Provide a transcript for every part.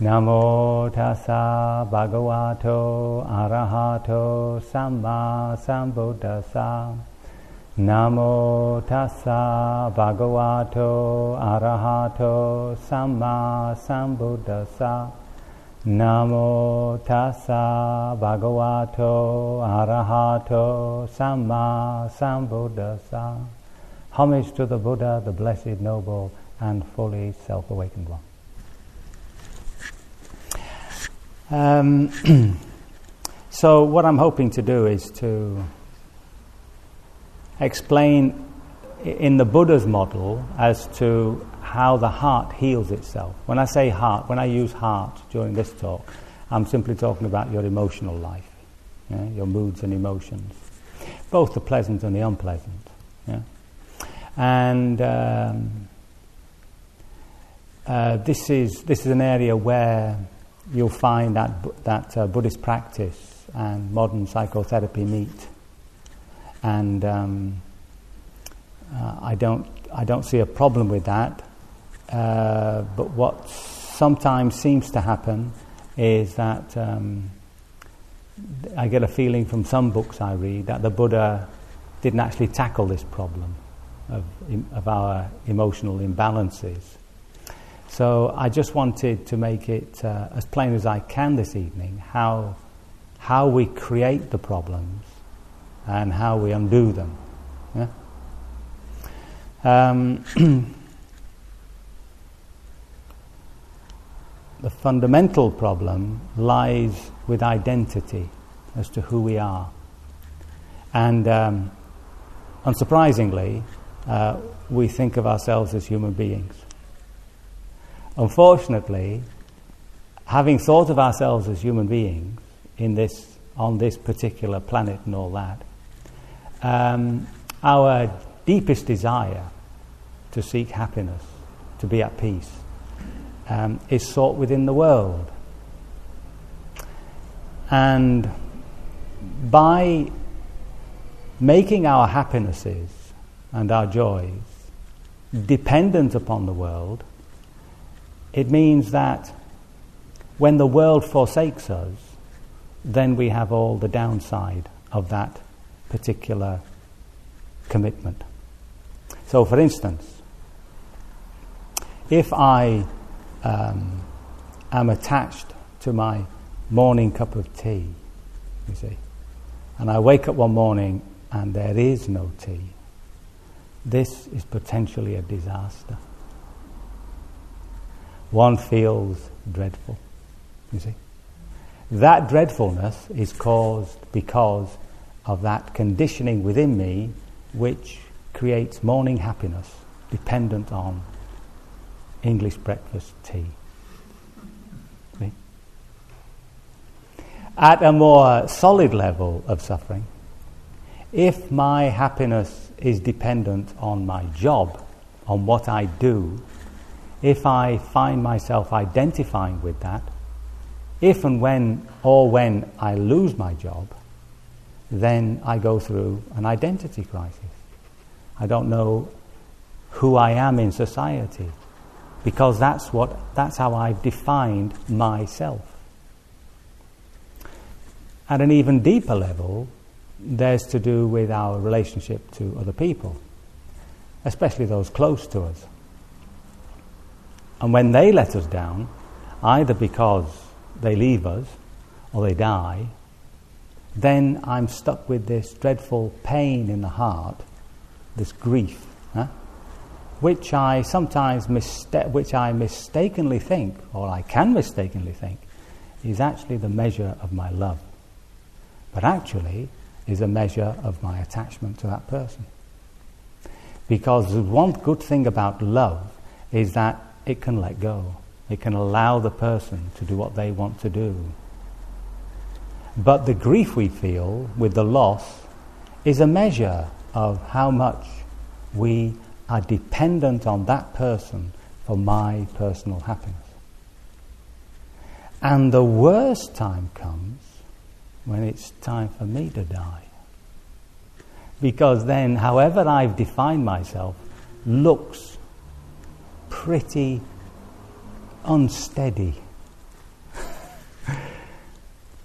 Namo tassa bhagavato arahato samma sambuddhassa. Namo tassa bhagavato arahato samma sambuddhassa. Namo tassa bhagavato arahato samma sambuddhassa. Homage to the Buddha, the Blessed, Noble, and fully self-awakened one. Um, so what I'm hoping to do is to explain in the Buddha's model as to how the heart heals itself. When I say heart, when I use heart during this talk, I'm simply talking about your emotional life, yeah? your moods and emotions, both the pleasant and the unpleasant. Yeah? And um, uh, this, is, this is an area where you'll find that, that uh, Buddhist practice and modern psychotherapy meet. And um, uh, I, don't, I don't see a problem with that. Uh, but what sometimes seems to happen is that um, I get a feeling from some books I read that the Buddha didn't actually tackle this problem of, of our emotional imbalances. So I just wanted to make it uh, as plain as I can this evening how, how we create the problems and how we undo them. Yeah? Um, the fundamental problem lies with identity as to who we are. And um, unsurprisingly, uh, we think of ourselves as human beings. Unfortunately, having thought of ourselves as human beings in this, on this particular planet and all that, um, our deepest desire to seek happiness, to be at peace, um, is sought within the world. And by making our happinesses and our joys dependent upon the world, it means that when the world forsakes us, then we have all the downside of that particular commitment. So, for instance, if I um, am attached to my morning cup of tea, you see, and I wake up one morning and there is no tea, this is potentially a disaster. One feels dreadful, you see. That dreadfulness is caused because of that conditioning within me which creates morning happiness dependent on English breakfast tea. See? At a more solid level of suffering, if my happiness is dependent on my job, on what I do, if I find myself identifying with that, if and when or when I lose my job, then I go through an identity crisis. I don't know who I am in society because that's, what, that's how I've defined myself. At an even deeper level, there's to do with our relationship to other people, especially those close to us. And when they let us down, either because they leave us or they die, then I'm stuck with this dreadful pain in the heart, this grief, huh? which I sometimes mista- which I mistakenly think, or I can mistakenly think, is actually the measure of my love, but actually is a measure of my attachment to that person. Because the one good thing about love is that it can let go. It can allow the person to do what they want to do. But the grief we feel with the loss is a measure of how much we are dependent on that person for my personal happiness. And the worst time comes when it's time for me to die. Because then, however I've defined myself, looks pretty unsteady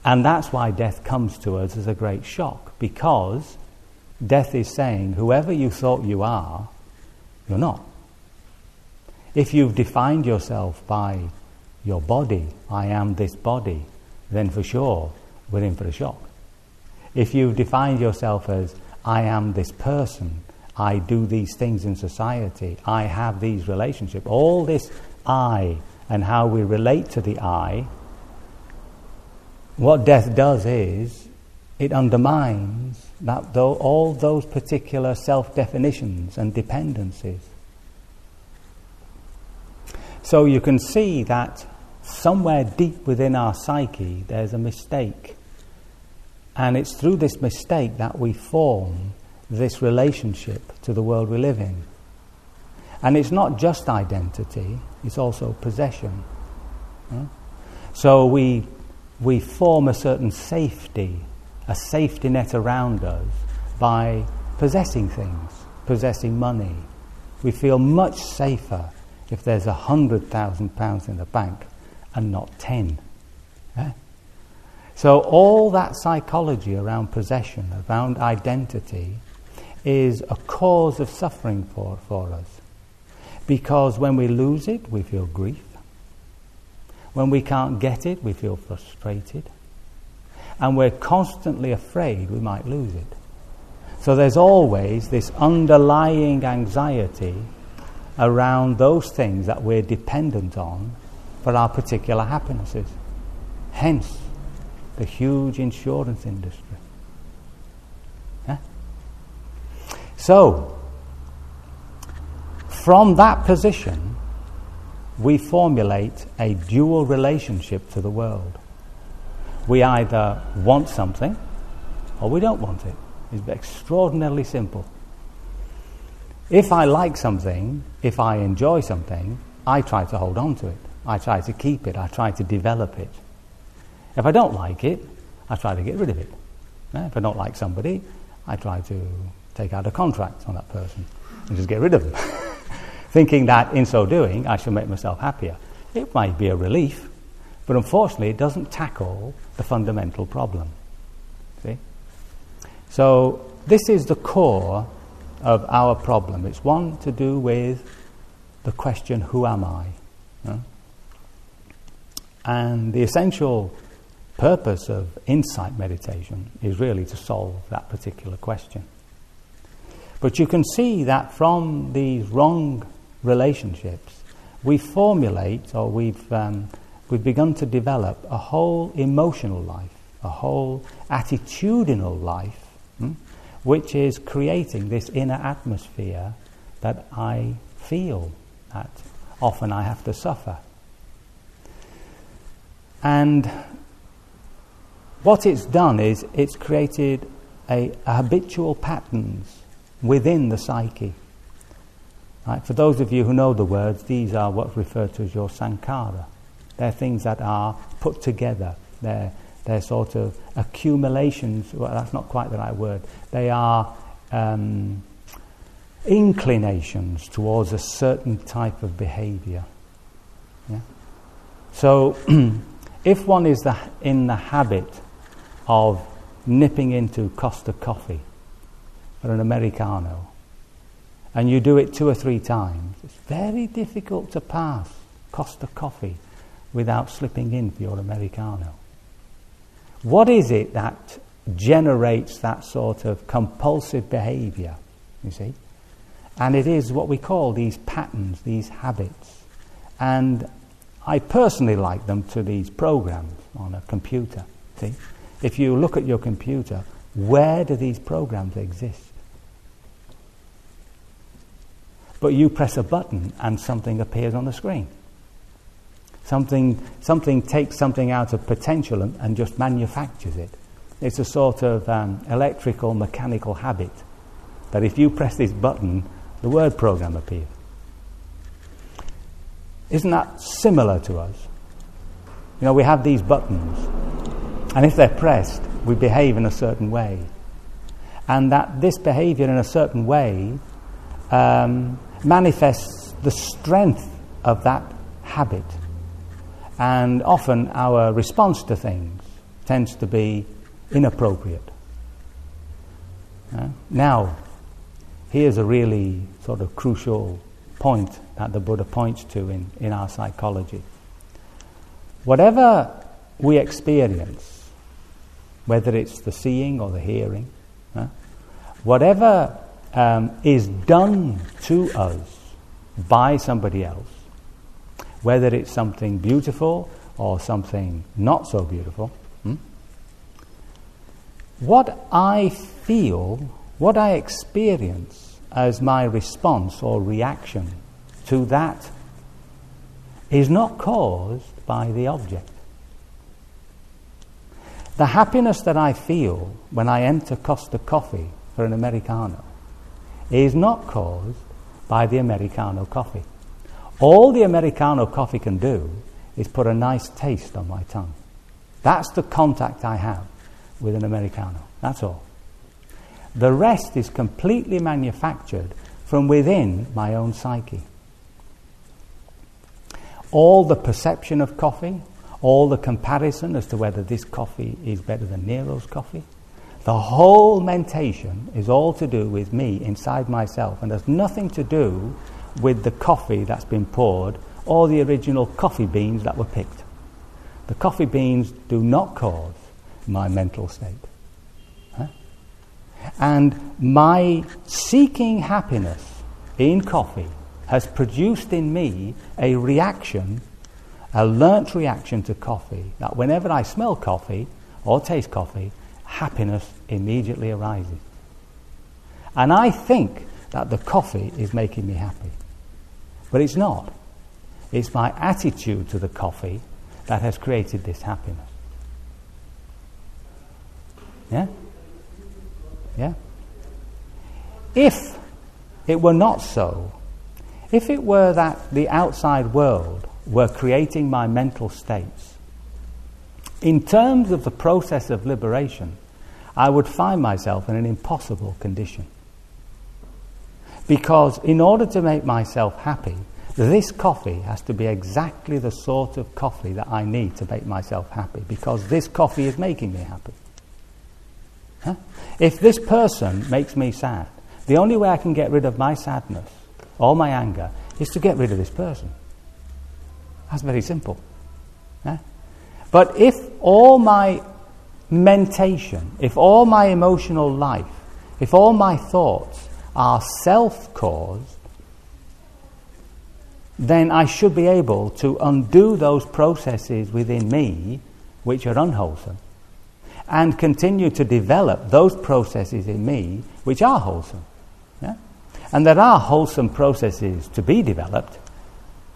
And that's why death comes to us as a great shock, because death is saying, whoever you thought you are, you're not. If you've defined yourself by your body, I am this body, then for sure we're in for a shock. If you've defined yourself as I am this person, I do these things in society, I have these relationships, all this I and how we relate to the I, what death does is it undermines that though all those particular self definitions and dependencies. So you can see that somewhere deep within our psyche there's a mistake. And it's through this mistake that we form this relationship to the world we live in. And it's not just identity, it's also possession. So we, we form a certain safety, a safety net around us by possessing things, possessing money. We feel much safer if there's a hundred thousand pounds in the bank and not ten. Eh? So all that psychology around possession, around identity, is a cause of suffering for, for us. Because when we lose it, we feel grief. When we can't get it, we feel frustrated. And we're constantly afraid we might lose it. So there's always this underlying anxiety around those things that we're dependent on for our particular happinesses. Hence, the huge insurance industry. So, from that position, we formulate a dual relationship to the world. We either want something or we don't want it. It's extraordinarily simple. If I like something, if I enjoy something, I try to hold on to it. I try to keep it. I try to develop it. If I don't like it, I try to get rid of it. Eh, if I don't like somebody, I try to take out a contract on that person and just get rid of them. Thinking that in so doing, I shall make myself happier. It might be a relief, but unfortunately, it doesn't tackle the fundamental problem. See? So, this is the core of our problem. It's one to do with the question, Who am I? And the essential purpose of insight meditation is really to solve that particular question. But you can see that from these wrong relationships, we formulate or we've, um, we've begun to develop a whole emotional life, a whole attitudinal life, hmm, which is creating this inner atmosphere that I feel that often I have to suffer. And what it's done is it's created a, a habitual patterns within the psyche. Right? For those of you who know the words, these are what's referred to as your sankhara. They're things that are put together. They're, they're sort of accumulations. Well, that's not quite the right word. They are um, inclinations towards a certain type of behavior. Yeah? So, if one is the, in the habit of nipping into Costa Coffee for an Americano, and you do it two or three times, it's very difficult to pass Costa Coffee without slipping in for your Americano. What is it that generates that sort of compulsive behavior, you see? And it is what we call these patterns, these habits. And I personally like them to these programs on a computer. See? If you look at your computer, where do these programs exist? But you press a button and something appears on the screen. Something, something takes something out of potential and, and just manufactures it. It's a sort of um, electrical mechanical habit that if you press this button, the word program appears. Isn't that similar to us? You know, we have these buttons, and if they're pressed, we behave in a certain way. And that this behavior in a certain way um, manifests the strength of that habit. And often our response to things tends to be inappropriate. Uh, now, here's a really sort of crucial point that the Buddha points to in, in our psychology. Whatever we experience, whether it's the seeing or the hearing, uh, whatever um, is done to us by somebody else, whether it's something beautiful or something not so beautiful, hmm? what I feel, what I experience as my response or reaction to that is not caused by the object. The happiness that I feel when I enter Costa Coffee for an Americano is not caused by the Americano coffee. All the Americano coffee can do is put a nice taste on my tongue. That's the contact I have with an Americano. That's all. The rest is completely manufactured from within my own psyche. All the perception of coffee, all the comparison as to whether this coffee is better than Nero's coffee, the whole mentation is all to do with me inside myself and has nothing to do with the coffee that's been poured or the original coffee beans that were picked. The coffee beans do not cause my mental state. Huh? And my seeking happiness in coffee has produced in me a reaction, a learnt reaction to coffee, that whenever I smell coffee or taste coffee, happiness immediately arises. And I think that the coffee is making me happy. But it's not. It's my attitude to the coffee that has created this happiness. Yeah? Yeah? If it were not so, if it were that the outside world were creating my mental states, in terms of the process of liberation, I would find myself in an impossible condition. Because in order to make myself happy, this coffee has to be exactly the sort of coffee that I need to make myself happy, because this coffee is making me happy. Huh? If this person makes me sad, the only way I can get rid of my sadness or my anger is to get rid of this person. That's very simple. But if all my mentation, if all my emotional life, if all my thoughts are self caused, then I should be able to undo those processes within me which are unwholesome and continue to develop those processes in me which are wholesome. Yeah? And there are wholesome processes to be developed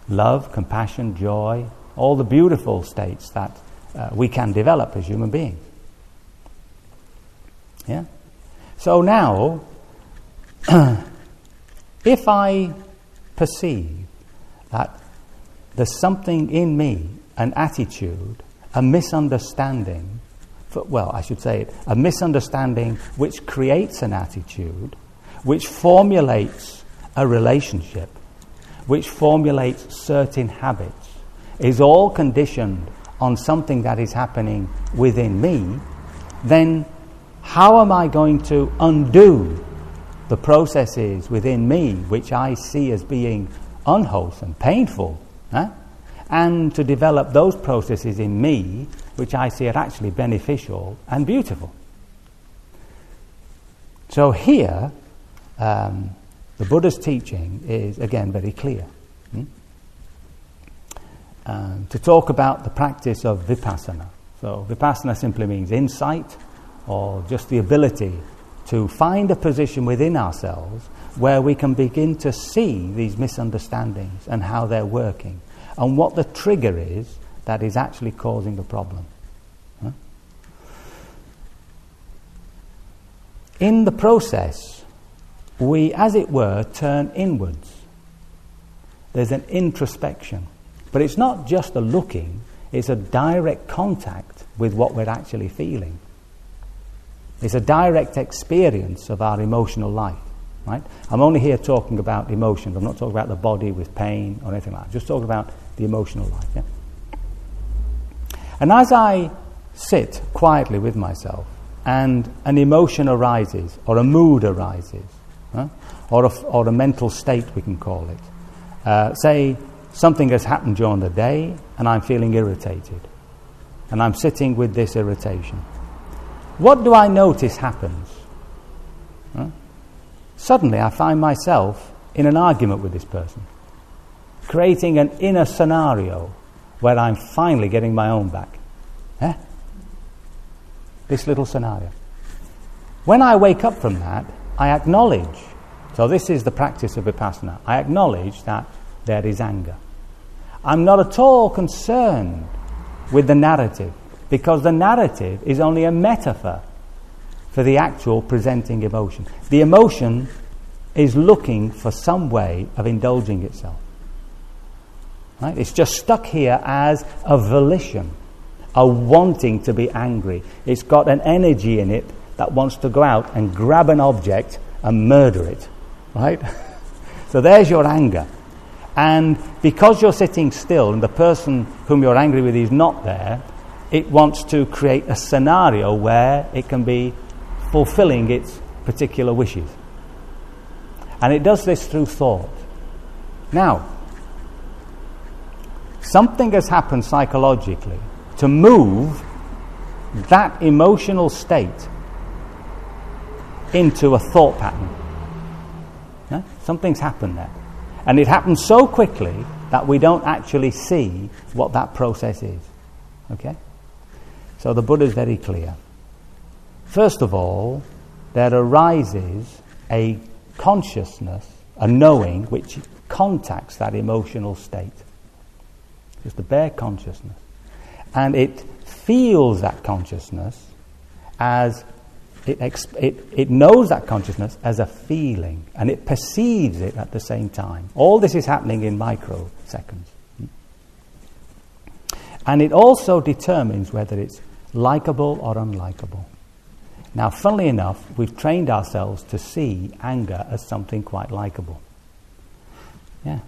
love, compassion, joy, all the beautiful states that uh, we can develop as human beings. Yeah? So now, if I perceive that there's something in me, an attitude, a misunderstanding, for, well, I should say it, a misunderstanding which creates an attitude, which formulates a relationship, which formulates certain habits, is all conditioned on something that is happening within me, then how am I going to undo the processes within me which I see as being unwholesome, painful, huh? and to develop those processes in me which I see are actually beneficial and beautiful? So here, um, the Buddha's teaching is again very clear. Hmm? Um, to talk about the practice of vipassana. So, vipassana simply means insight or just the ability to find a position within ourselves where we can begin to see these misunderstandings and how they're working and what the trigger is that is actually causing the problem. In the process, we, as it were, turn inwards. There's an introspection. But it's not just a looking, it's a direct contact with what we're actually feeling. It's a direct experience of our emotional life. Right? I'm only here talking about emotions. I'm not talking about the body with pain or anything like that. I'm just talking about the emotional life. Yeah? And as I sit quietly with myself and an emotion arises or a mood arises huh? or, a, or a mental state, we can call it. Uh, say something has happened during the day and I'm feeling irritated and I'm sitting with this irritation. What do I notice happens? Huh? Suddenly I find myself in an argument with this person, creating an inner scenario where I'm finally getting my own back. This little scenario. When I wake up from that, I acknowledge. So, this is the practice of vipassana. I acknowledge that there is anger. I'm not at all concerned with the narrative because the narrative is only a metaphor for the actual presenting emotion. The emotion is looking for some way of indulging itself. Right? It's just stuck here as a volition, a wanting to be angry. It's got an energy in it that wants to go out and grab an object and murder it. Right? so there's your anger. And because you're sitting still and the person whom you're angry with is not there, it wants to create a scenario where it can be fulfilling its particular wishes. And it does this through thought. Now, something has happened psychologically to move that emotional state into a thought pattern. Something's happened there. And it happens so quickly that we don't actually see what that process is. Okay? So the Buddha is very clear. First of all, there arises a consciousness, a knowing, which contacts that emotional state. Just the bare consciousness. And it feels that consciousness as it, it, it knows that consciousness as a feeling and it perceives it at the same time. All this is happening in microseconds. And it also determines whether it's likable or unlikable. Now, funnily enough, we've trained ourselves to see anger as something quite likable. Yeah,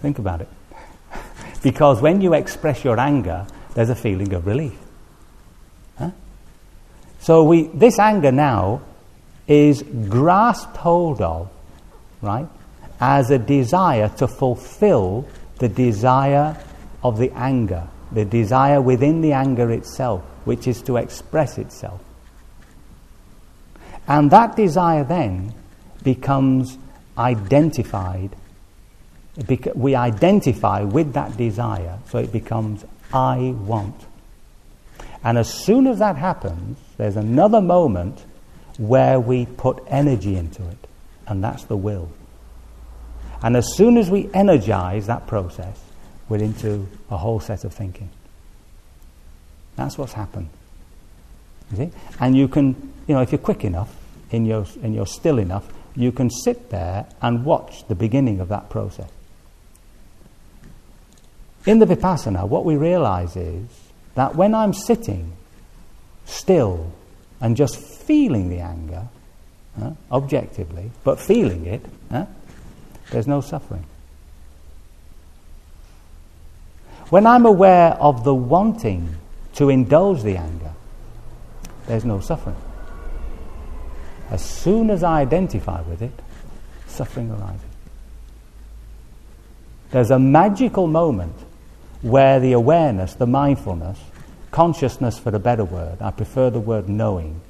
think about it. because when you express your anger, there's a feeling of relief. Huh? So we, this anger now is grasped hold of, right, as a desire to fulfill the desire of the anger, the desire within the anger itself, which is to express itself. And that desire then becomes identified. We identify with that desire, so it becomes I want. And as soon as that happens, there's another moment where we put energy into it, and that's the will. And as soon as we energize that process, we're into a whole set of thinking. That's what's happened. You see? And you can, you know, if you're quick enough and you're, and you're still enough, you can sit there and watch the beginning of that process. In the Vipassana, what we realize is that when I'm sitting still and just feeling the anger, uh, objectively, but feeling it, uh, there's no suffering. When I'm aware of the wanting to indulge the anger, there's no suffering. As soon as I identify with it, suffering arises. There's a magical moment where the awareness, the mindfulness, consciousness for a better word, I prefer the word knowing,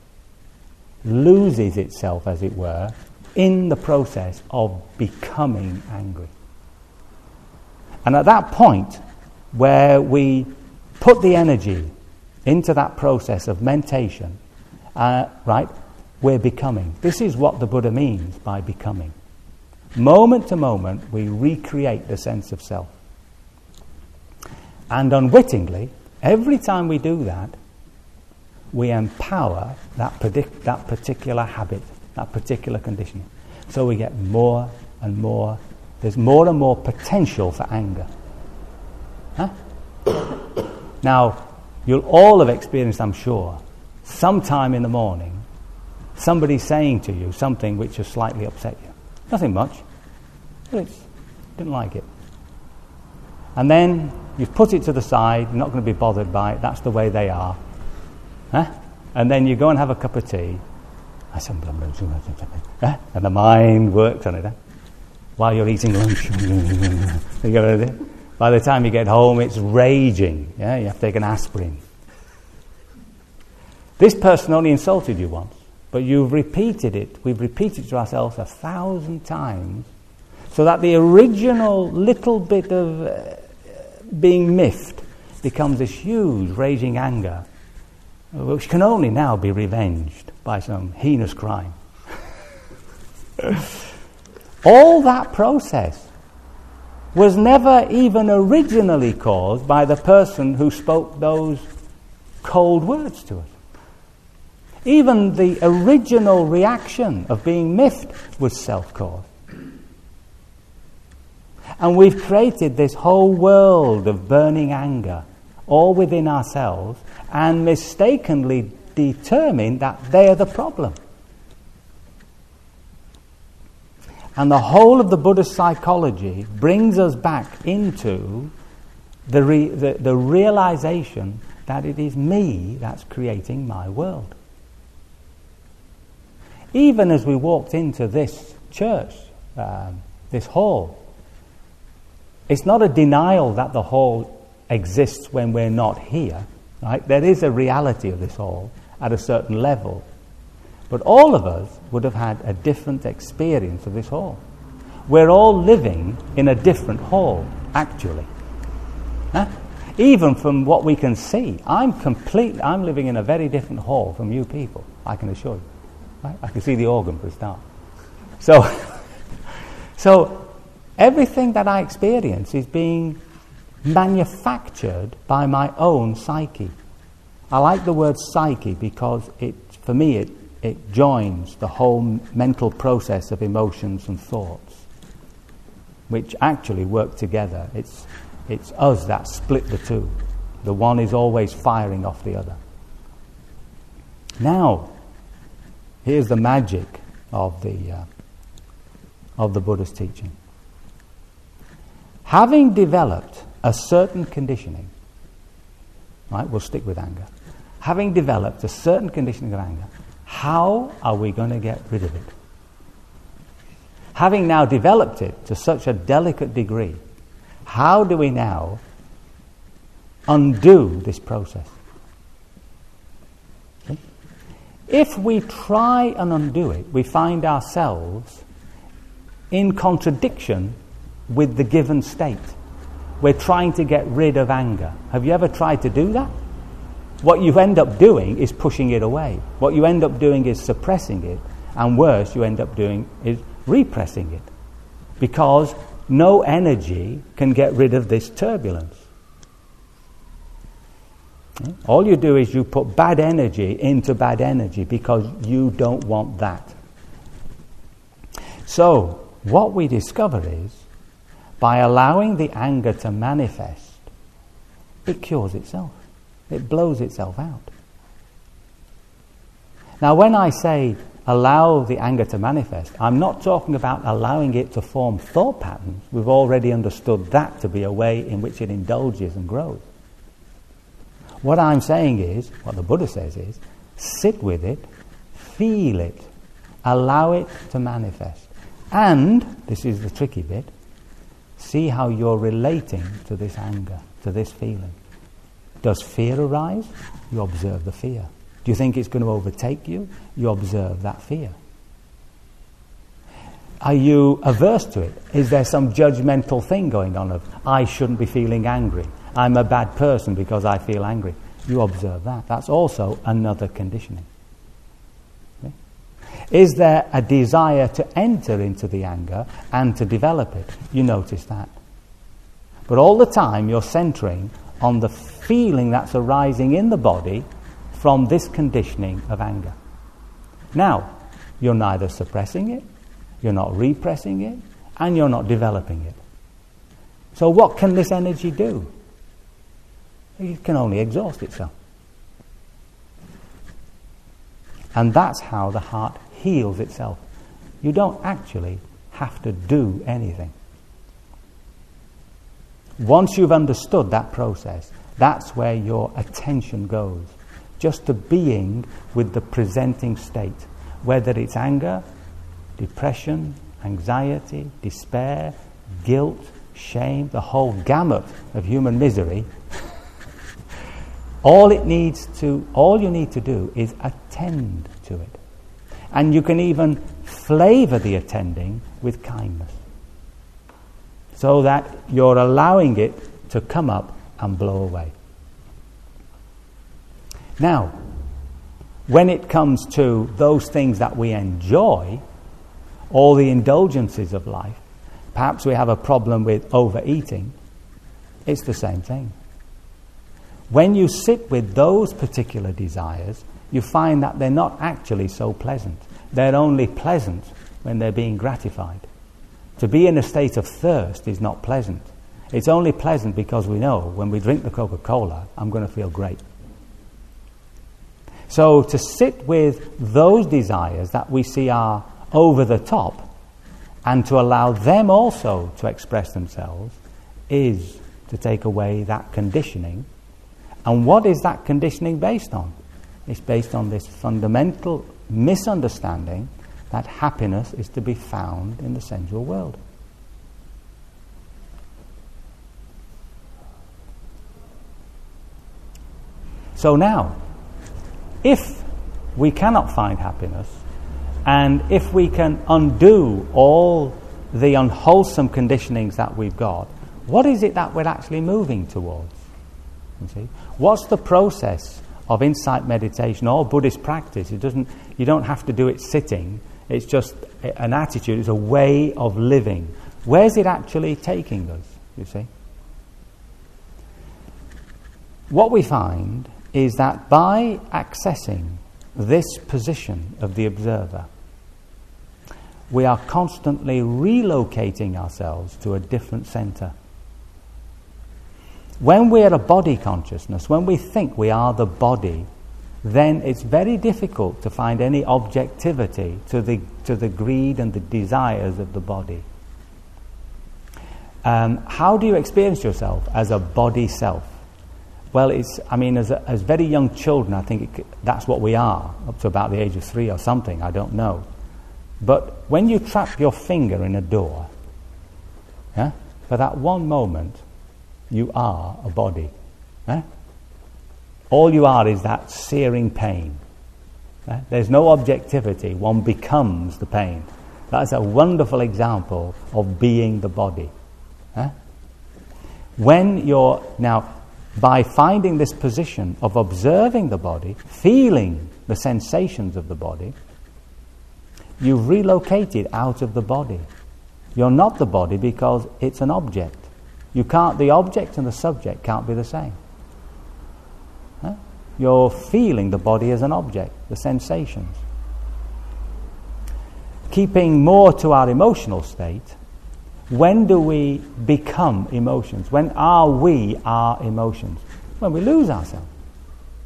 loses itself, as it were, in the process of becoming angry. And at that point, where we put the energy into that process of mentation, uh, right, we're becoming. This is what the Buddha means by becoming. Moment to moment, we recreate the sense of self. And unwittingly, every time we do that, we empower that, predict, that particular habit, that particular conditioning. So we get more and more, there's more and more potential for anger. Huh? now, you'll all have experienced, I'm sure, sometime in the morning, somebody saying to you something which has slightly upset you. Nothing much, but it's, didn't like it. And then you've put it to the side, you're not going to be bothered by it, that's the way they are. Huh? And then you go and have a cup of tea, and the mind works on it. Huh? While you're eating lunch, by the time you get home, it's raging. Yeah? You have to take an aspirin. This person only insulted you once, but you've repeated it. We've repeated it to ourselves a thousand times so that the original little bit of uh, being miffed becomes this huge raging anger, which can only now be revenged by some heinous crime. All that process was never even originally caused by the person who spoke those cold words to us. Even the original reaction of being miffed was self caused. And we've created this whole world of burning anger, all within ourselves, and mistakenly determined that they're the problem. And the whole of the Buddhist psychology brings us back into the, re- the, the realization that it is me that's creating my world. Even as we walked into this church, um, this hall, it's not a denial that the hall exists when we're not here. Right? There is a reality of this hall at a certain level. But all of us would have had a different experience of this hall. We're all living in a different hall, actually. Huh? Even from what we can see, I'm completely, I'm living in a very different hall from you people, I can assure you. Right? I can see the organ for a start. So, so everything that I experience is being manufactured by my own psyche. I like the word psyche because it, for me, it, it joins the whole mental process of emotions and thoughts, which actually work together. It's, it's us that split the two. The one is always firing off the other. Now, here's the magic of the, uh, of the Buddha's teaching. Having developed a certain conditioning, right, we'll stick with anger. Having developed a certain conditioning of anger, how are we going to get rid of it? Having now developed it to such a delicate degree, how do we now undo this process? If we try and undo it, we find ourselves in contradiction with the given state. We're trying to get rid of anger. Have you ever tried to do that? What you end up doing is pushing it away. What you end up doing is suppressing it. And worse, you end up doing is repressing it. Because no energy can get rid of this turbulence. All you do is you put bad energy into bad energy because you don't want that. So, what we discover is by allowing the anger to manifest, it cures itself. It blows itself out. Now, when I say allow the anger to manifest, I'm not talking about allowing it to form thought patterns. We've already understood that to be a way in which it indulges and grows. What I'm saying is, what the Buddha says is, sit with it, feel it, allow it to manifest. And, this is the tricky bit, see how you're relating to this anger, to this feeling. Does fear arise? You observe the fear. Do you think it's going to overtake you? You observe that fear. Are you averse to it? Is there some judgmental thing going on of, I shouldn't be feeling angry? I'm a bad person because I feel angry. You observe that. That's also another conditioning. Okay? Is there a desire to enter into the anger and to develop it? You notice that. But all the time you're centering on the feeling that's arising in the body from this conditioning of anger. Now, you're neither suppressing it, you're not repressing it, and you're not developing it. So, what can this energy do? It can only exhaust itself. And that's how the heart heals itself. You don't actually have to do anything. Once you've understood that process, that's where your attention goes just to being with the presenting state, whether it's anger, depression, anxiety, despair, guilt, shame, the whole gamut of human misery. all it needs to, all you need to do is attend to it. And you can even flavor the attending with kindness. So that you're allowing it to come up and blow away. Now, when it comes to those things that we enjoy, all the indulgences of life, perhaps we have a problem with overeating, it's the same thing. When you sit with those particular desires, you find that they're not actually so pleasant. They're only pleasant when they're being gratified. To be in a state of thirst is not pleasant. It's only pleasant because we know when we drink the Coca Cola, I'm going to feel great. So to sit with those desires that we see are over the top and to allow them also to express themselves is to take away that conditioning. And what is that conditioning based on? It's based on this fundamental misunderstanding that happiness is to be found in the sensual world. So now, if we cannot find happiness, and if we can undo all the unwholesome conditionings that we've got, what is it that we're actually moving towards? You see? What's the process of insight meditation or Buddhist practice? It doesn't, you don't have to do it sitting. It's just an attitude, it's a way of living. Where's it actually taking us, you see? What we find is that by accessing this position of the observer, we are constantly relocating ourselves to a different center. When we're a body consciousness, when we think we are the body, then it's very difficult to find any objectivity to the, to the greed and the desires of the body. Um, how do you experience yourself as a body self? Well, it's, I mean, as, as very young children, I think it, that's what we are, up to about the age of three or something, I don't know. But when you trap your finger in a door, yeah, for that one moment, you are a body. Yeah? All you are is that searing pain. Yeah? There's no objectivity, one becomes the pain. That's a wonderful example of being the body. Yeah? When you're now by finding this position of observing the body, feeling the sensations of the body, you've relocated out of the body. You're not the body because it's an object. You can't, the object and the subject can't be the same. Huh? You're feeling the body as an object, the sensations. Keeping more to our emotional state, when do we become emotions? When are we our emotions? When we lose ourselves.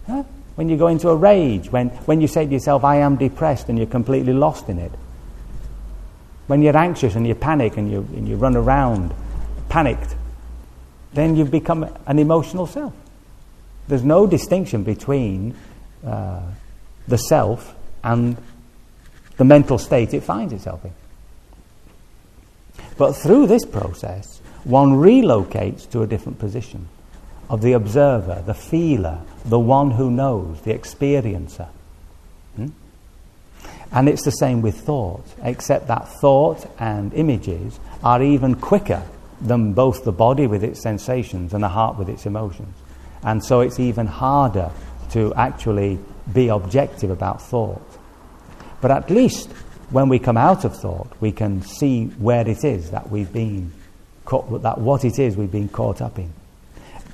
Huh? When you go into a rage, when, when you say to yourself, I am depressed, and you're completely lost in it. When you're anxious and you panic and you, and you run around panicked, then you've become an emotional self. There's no distinction between uh, the self and the mental state it finds itself in. But through this process, one relocates to a different position of the observer, the feeler, the one who knows, the experiencer. Hmm? And it's the same with thought, except that thought and images are even quicker than both the body with its sensations and the heart with its emotions. And so it's even harder to actually be objective about thought. But at least when we come out of thought, we can see where it is that we've been caught, that what it is we've been caught up in.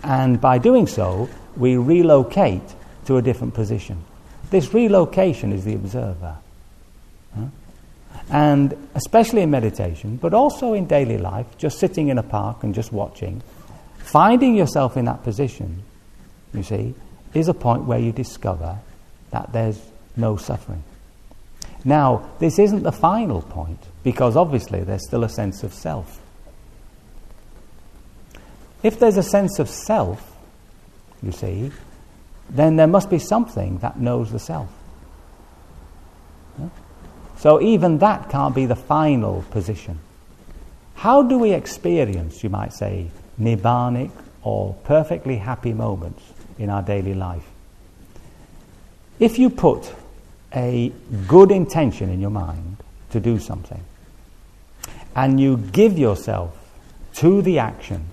And by doing so, we relocate to a different position. This relocation is the observer. And especially in meditation, but also in daily life, just sitting in a park and just watching, finding yourself in that position, you see, is a point where you discover that there's no suffering. Now, this isn't the final point, because obviously there's still a sense of self. If there's a sense of self, you see, then there must be something that knows the self. So even that can't be the final position. How do we experience, you might say, nibbanic or perfectly happy moments in our daily life? If you put a good intention in your mind to do something, and you give yourself to the action,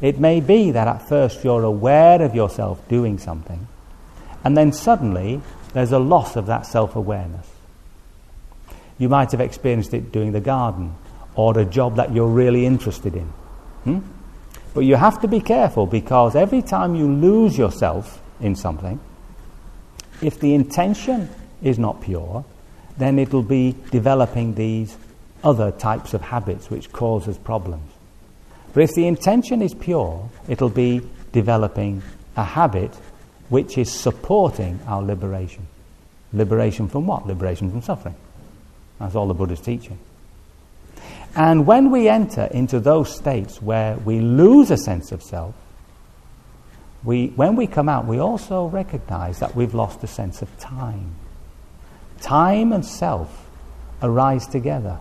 it may be that at first you're aware of yourself doing something, and then suddenly there's a loss of that self awareness. You might have experienced it doing the garden or a job that you're really interested in. Hmm? But you have to be careful because every time you lose yourself in something, if the intention is not pure, then it'll be developing these other types of habits which causes problems. But if the intention is pure, it'll be developing a habit which is supporting our liberation. Liberation from what? Liberation from suffering. That's all the Buddha's teaching. And when we enter into those states where we lose a sense of self, we, when we come out, we also recognize that we've lost a sense of time. Time and self arise together.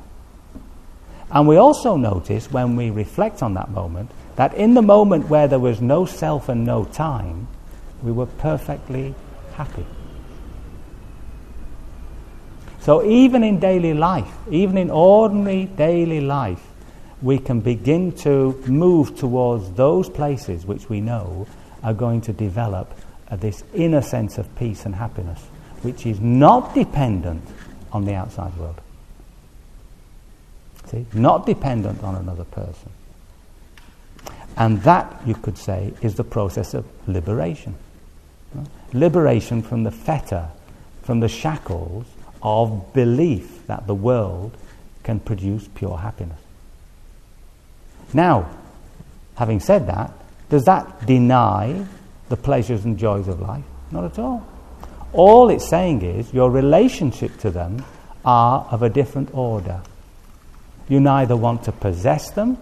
And we also notice when we reflect on that moment that in the moment where there was no self and no time, we were perfectly happy. So even in daily life, even in ordinary daily life, we can begin to move towards those places which we know are going to develop uh, this inner sense of peace and happiness, which is not dependent on the outside world. See? Not dependent on another person. And that, you could say, is the process of liberation. Liberation from the fetter, from the shackles of belief that the world can produce pure happiness. Now, having said that, does that deny the pleasures and joys of life? Not at all. All it's saying is your relationship to them are of a different order. You neither want to possess them,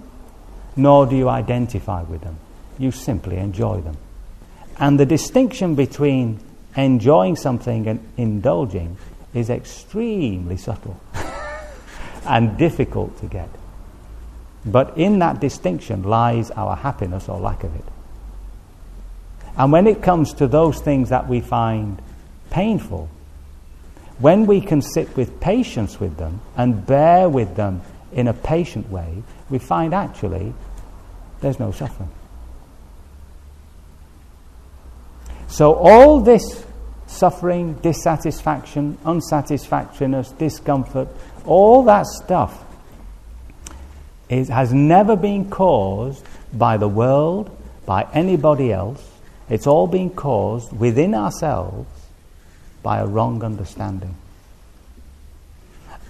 nor do you identify with them. You simply enjoy them. And the distinction between enjoying something and indulging is extremely subtle and difficult to get. But in that distinction lies our happiness or lack of it. And when it comes to those things that we find painful, when we can sit with patience with them and bear with them in a patient way, we find actually there's no suffering. So, all this suffering, dissatisfaction, unsatisfactoriness, discomfort, all that stuff is, has never been caused by the world, by anybody else. It's all been caused within ourselves by a wrong understanding.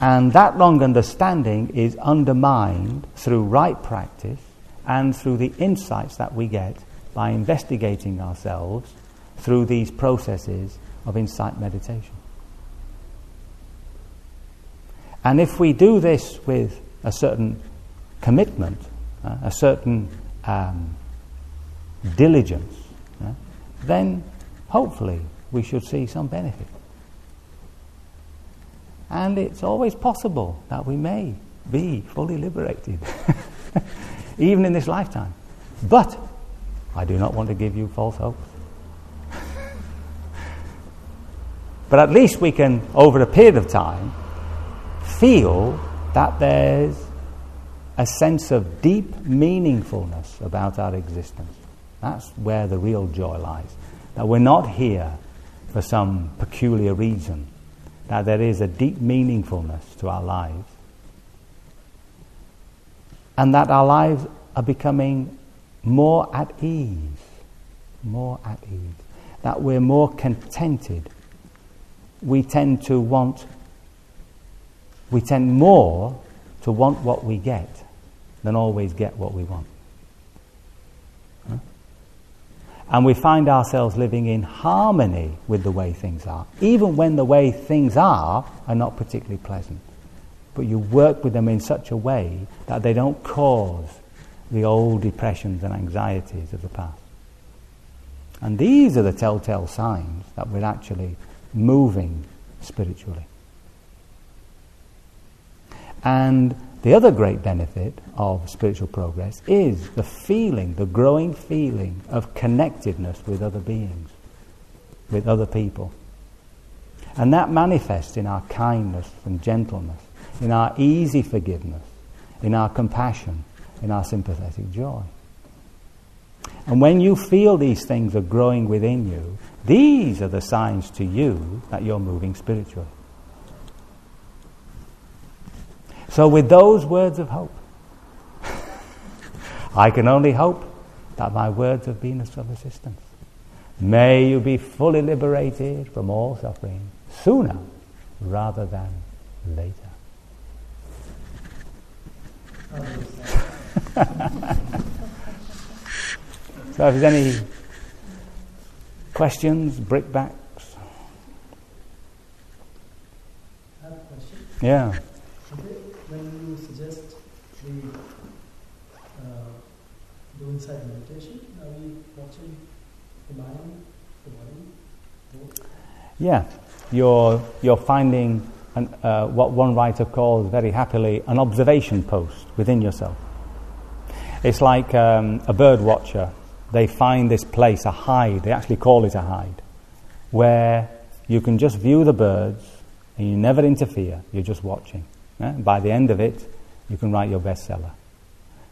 And that wrong understanding is undermined through right practice and through the insights that we get by investigating ourselves through these processes of insight meditation. And if we do this with a certain commitment, uh, a certain um, diligence, uh, then hopefully we should see some benefit. And it's always possible that we may be fully liberated, even in this lifetime. But I do not want to give you false hopes. but at least we can, over a period of time, feel that there's a sense of deep meaningfulness about our existence. That's where the real joy lies. That we're not here for some peculiar reason that there is a deep meaningfulness to our lives, and that our lives are becoming more at ease, more at ease, that we're more contented. We tend to want, we tend more to want what we get than always get what we want. And we find ourselves living in harmony with the way things are, even when the way things are are not particularly pleasant. But you work with them in such a way that they don't cause the old depressions and anxieties of the past. And these are the telltale signs that we're actually moving spiritually. And the other great benefit of spiritual progress is the feeling, the growing feeling of connectedness with other beings, with other people. And that manifests in our kindness and gentleness, in our easy forgiveness, in our compassion, in our sympathetic joy. And when you feel these things are growing within you, these are the signs to you that you're moving spiritually. So, with those words of hope, I can only hope that my words have been of some assistance. May you be fully liberated from all suffering sooner rather than later. so, if there's any questions, brickbacks? I have a question. Yeah. When you suggest we uh, do insight meditation, are we watching the mind, the body? both? Yeah, you're, you're finding an, uh, what one writer calls very happily an observation post within yourself. It's like um, a bird watcher. They find this place, a hide, they actually call it a hide, where you can just view the birds and you never interfere, you're just watching. Yeah? By the end of it, you can write your bestseller.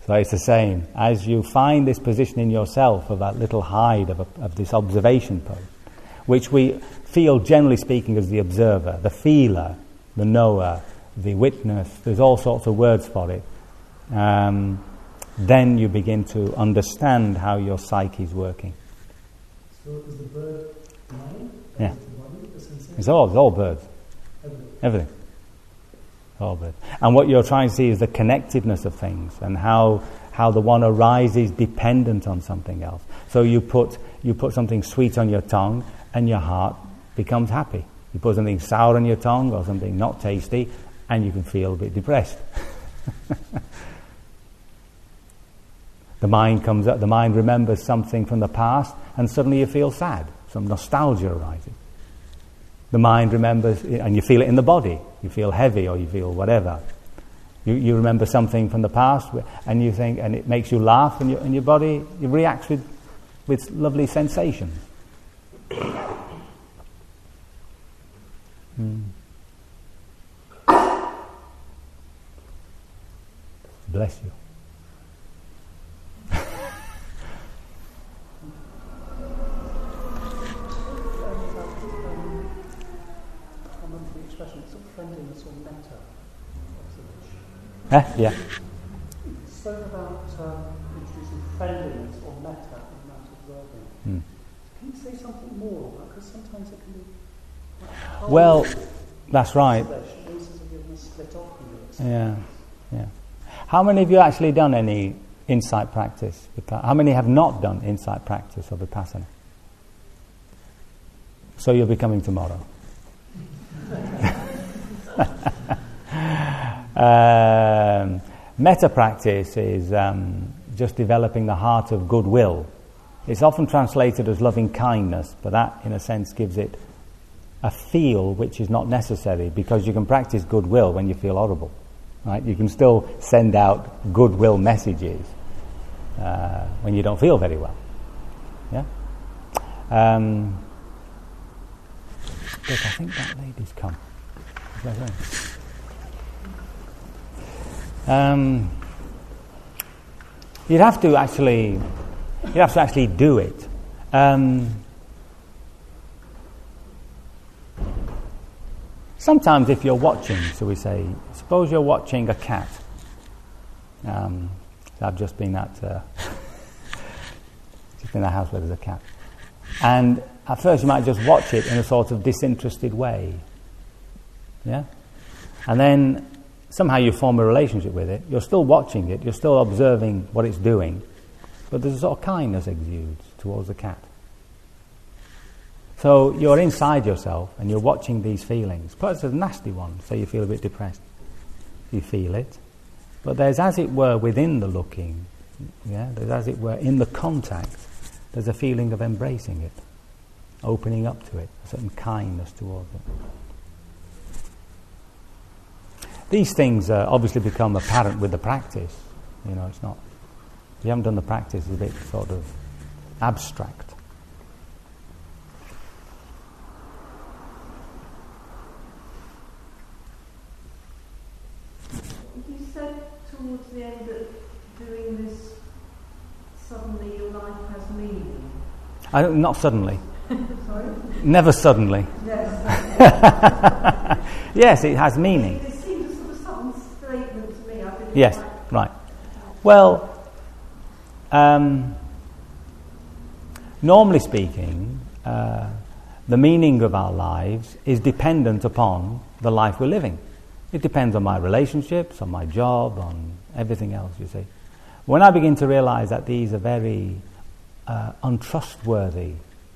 So it's the same. As you find this position in yourself of that little hide of, a, of this observation post, which we feel, generally speaking, as the observer, the feeler, the knower, the witness, there's all sorts of words for it. Um, then you begin to understand how your psyche is working. So is the bird mind? Yeah. Is the body the? It's all, it's all birds, Everything. everything. All. And what you're trying to see is the connectedness of things and how, how the one arises dependent on something else. So you put, you put something sweet on your tongue and your heart becomes happy. You put something sour on your tongue or something not tasty and you can feel a bit depressed. the mind comes up, the mind remembers something from the past and suddenly you feel sad. Some nostalgia arises. The mind remembers, and you feel it in the body. You feel heavy or you feel whatever. You, you remember something from the past and you think, and it makes you laugh and, you, and your body it reacts with, with lovely sensations. Hmm. Bless you. Um, I remember the expression, it's a friendliness or metta observation. Eh? Yeah. It's spoken about um, introducing friendliness or in that observing. Hmm. Can you say something more that? Because sometimes it can be Well, that's right. observation. It's as if you're going to split off from your experience. Yeah, yeah. How many of you actually done any insight practice? How many have not done insight practice of Vipassana? So you'll be coming tomorrow. um, metta practice is um, just developing the heart of goodwill. It's often translated as loving kindness, but that, in a sense, gives it a feel which is not necessary because you can practice goodwill when you feel horrible. Right? You can still send out goodwill messages uh, when you don't feel very well. Yeah. Um, look, I think that lady's come. Um, you'd have to actually, you'd have to actually do it. Um, Sometimes, if you're watching, so we say, suppose you're watching a cat. Um, I've just been at uh, just in a house where there's a cat, and at first you might just watch it in a sort of disinterested way, yeah, and then somehow you form a relationship with it. You're still watching it. You're still observing what it's doing, but there's a sort of kindness exudes towards the cat. So you're inside yourself and you're watching these feelings. Perhaps it's a nasty one, so you feel a bit depressed. You feel it. But there's, as it were, within the looking, yeah, there's, as it were, in the contact, there's a feeling of embracing it, opening up to it, a certain kindness towards it. These things uh, obviously become apparent with the practice. You know, it's not. If you haven't done the practice, it's a bit sort of abstract. You said towards the end that doing this suddenly your life has meaning. I don't, not suddenly. Sorry? Never suddenly. Yes. yes, it has meaning. It seems a sort of sudden statement to me. I didn't Yes, right. Well, um, normally speaking, uh, the meaning of our lives is dependent upon the life we're living. It depends on my relationships, on my job, on everything else, you see. When I begin to realize that these are very uh, untrustworthy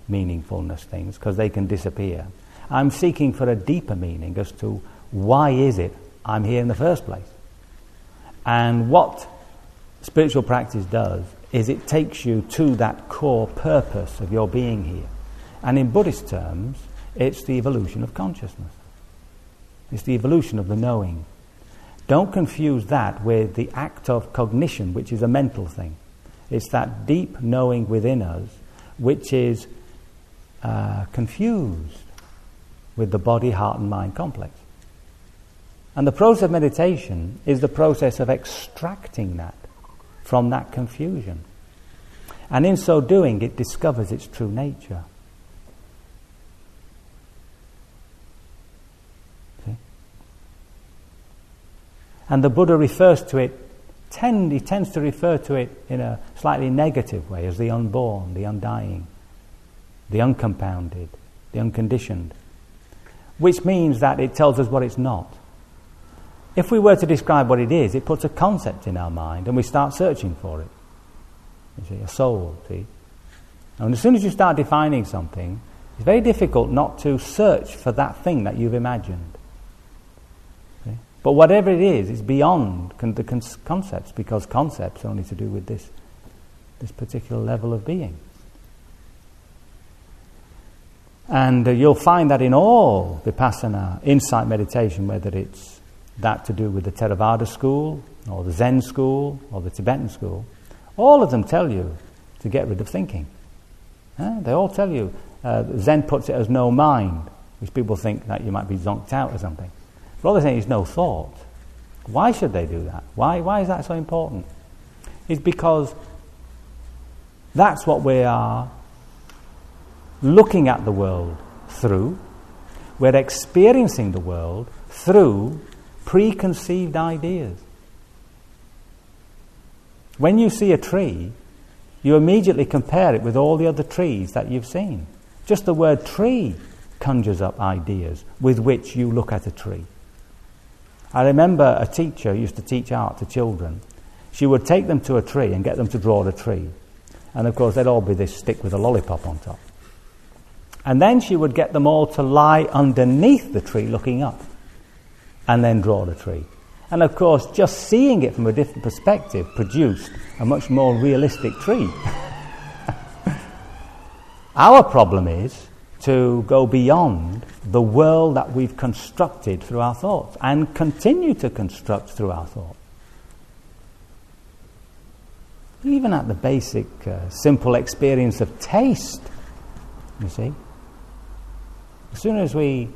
meaningfulness things, because they can disappear, I'm seeking for a deeper meaning as to why is it I'm here in the first place. And what spiritual practice does is it takes you to that core purpose of your being here. And in Buddhist terms, it's the evolution of consciousness. It's the evolution of the knowing. Don't confuse that with the act of cognition, which is a mental thing. It's that deep knowing within us which is uh, confused with the body, heart, and mind complex. And the process of meditation is the process of extracting that from that confusion. And in so doing, it discovers its true nature. And the Buddha refers to it, tend, he tends to refer to it in a slightly negative way as the unborn, the undying, the uncompounded, the unconditioned, which means that it tells us what it's not. If we were to describe what it is, it puts a concept in our mind and we start searching for it. You see, a soul, see? And as soon as you start defining something, it's very difficult not to search for that thing that you've imagined. See? But whatever it is, it's beyond con- the con- concepts because concepts are only to do with this, this particular level of being. And uh, you'll find that in all vipassana, insight meditation, whether it's that to do with the Theravada school, or the Zen school, or the Tibetan school, all of them tell you to get rid of thinking. Huh? They all tell you. Uh, Zen puts it as no mind, which people think that you might be zonked out or something. But all they're saying is no thought. Why should they do that? Why, why is that so important? It's because that's what we are looking at the world through. We're experiencing the world through preconceived ideas. When you see a tree, you immediately compare it with all the other trees that you've seen. Just the word tree conjures up ideas with which you look at a tree. I remember a teacher used to teach art to children. She would take them to a tree and get them to draw the tree. And of course, they'd all be this stick with a lollipop on top. And then she would get them all to lie underneath the tree looking up and then draw the tree. And of course, just seeing it from a different perspective produced a much more realistic tree. Our problem is to go beyond the world that we've constructed through our thoughts and continue to construct through our thoughts. Even at the basic, uh, simple experience of taste, you see. As soon as we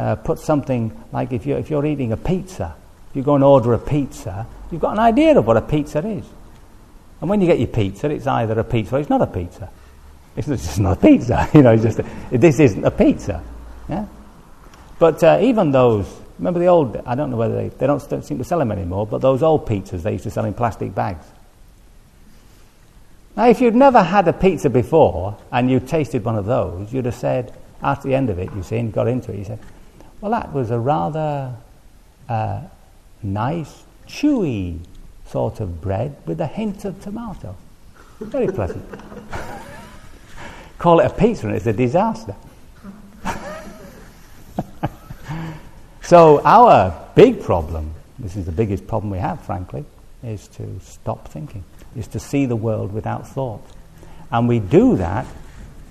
uh, put something like if you're, if you're eating a pizza, if you go and order a pizza, you've got an idea of what a pizza is. And when you get your pizza, it's either a pizza or it's not a pizza. It's just not a pizza, you know. Just a, this isn't a pizza, yeah. But uh, even those, remember the old? I don't know whether they they don't, don't seem to sell them anymore. But those old pizzas they used to sell in plastic bags. Now, if you'd never had a pizza before and you tasted one of those, you'd have said at the end of it, you see, and got into it, you said, "Well, that was a rather uh, nice, chewy sort of bread with a hint of tomato. Very pleasant." Call it a pizza and it's a disaster. so, our big problem, this is the biggest problem we have, frankly, is to stop thinking, is to see the world without thought. And we do that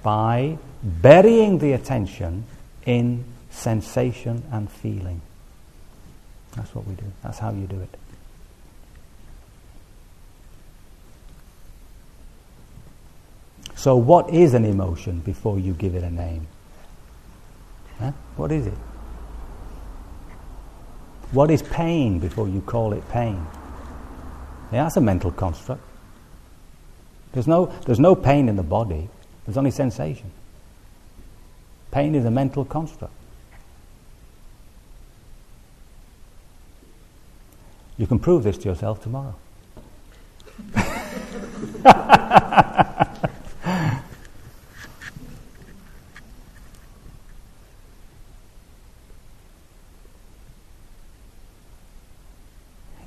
by burying the attention in sensation and feeling. That's what we do. That's how you do it. So, what is an emotion before you give it a name? Huh? What is it? What is pain before you call it pain? Yeah, that's a mental construct. There's no, there's no pain in the body, there's only sensation. Pain is a mental construct. You can prove this to yourself tomorrow.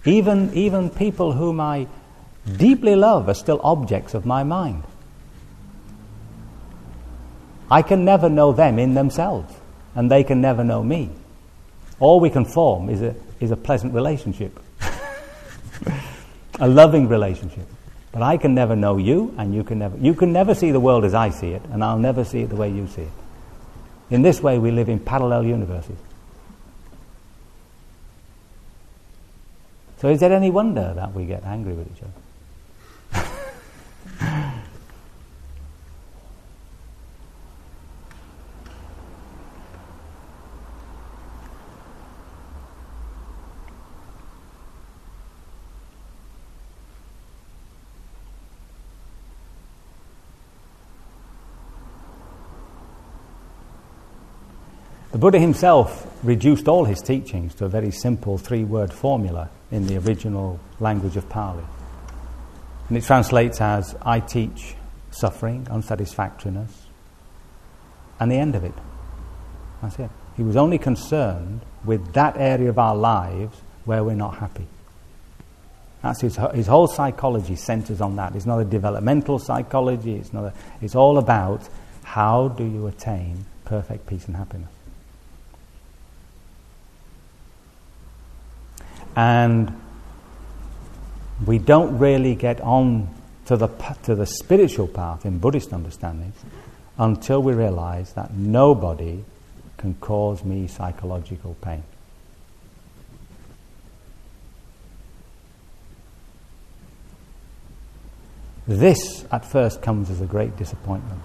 Even, even people whom I deeply love are still objects of my mind. I can never know them in themselves, and they can never know me. All we can form is a, is a pleasant relationship, a loving relationship. But I can never know you, and you can never, you can never see the world as I see it, and I'll never see it the way you see it. In this way, we live in parallel universes. So is it any wonder that we get angry with each other? Buddha himself reduced all his teachings to a very simple three word formula in the original language of Pali. And it translates as I teach suffering, unsatisfactoriness, and the end of it. That's it. He was only concerned with that area of our lives where we're not happy. That's his, his whole psychology centers on that. It's not a developmental psychology, it's, not a, it's all about how do you attain perfect peace and happiness. And we don't really get on to the, to the spiritual path in Buddhist understanding until we realize that nobody can cause me psychological pain. This at first comes as a great disappointment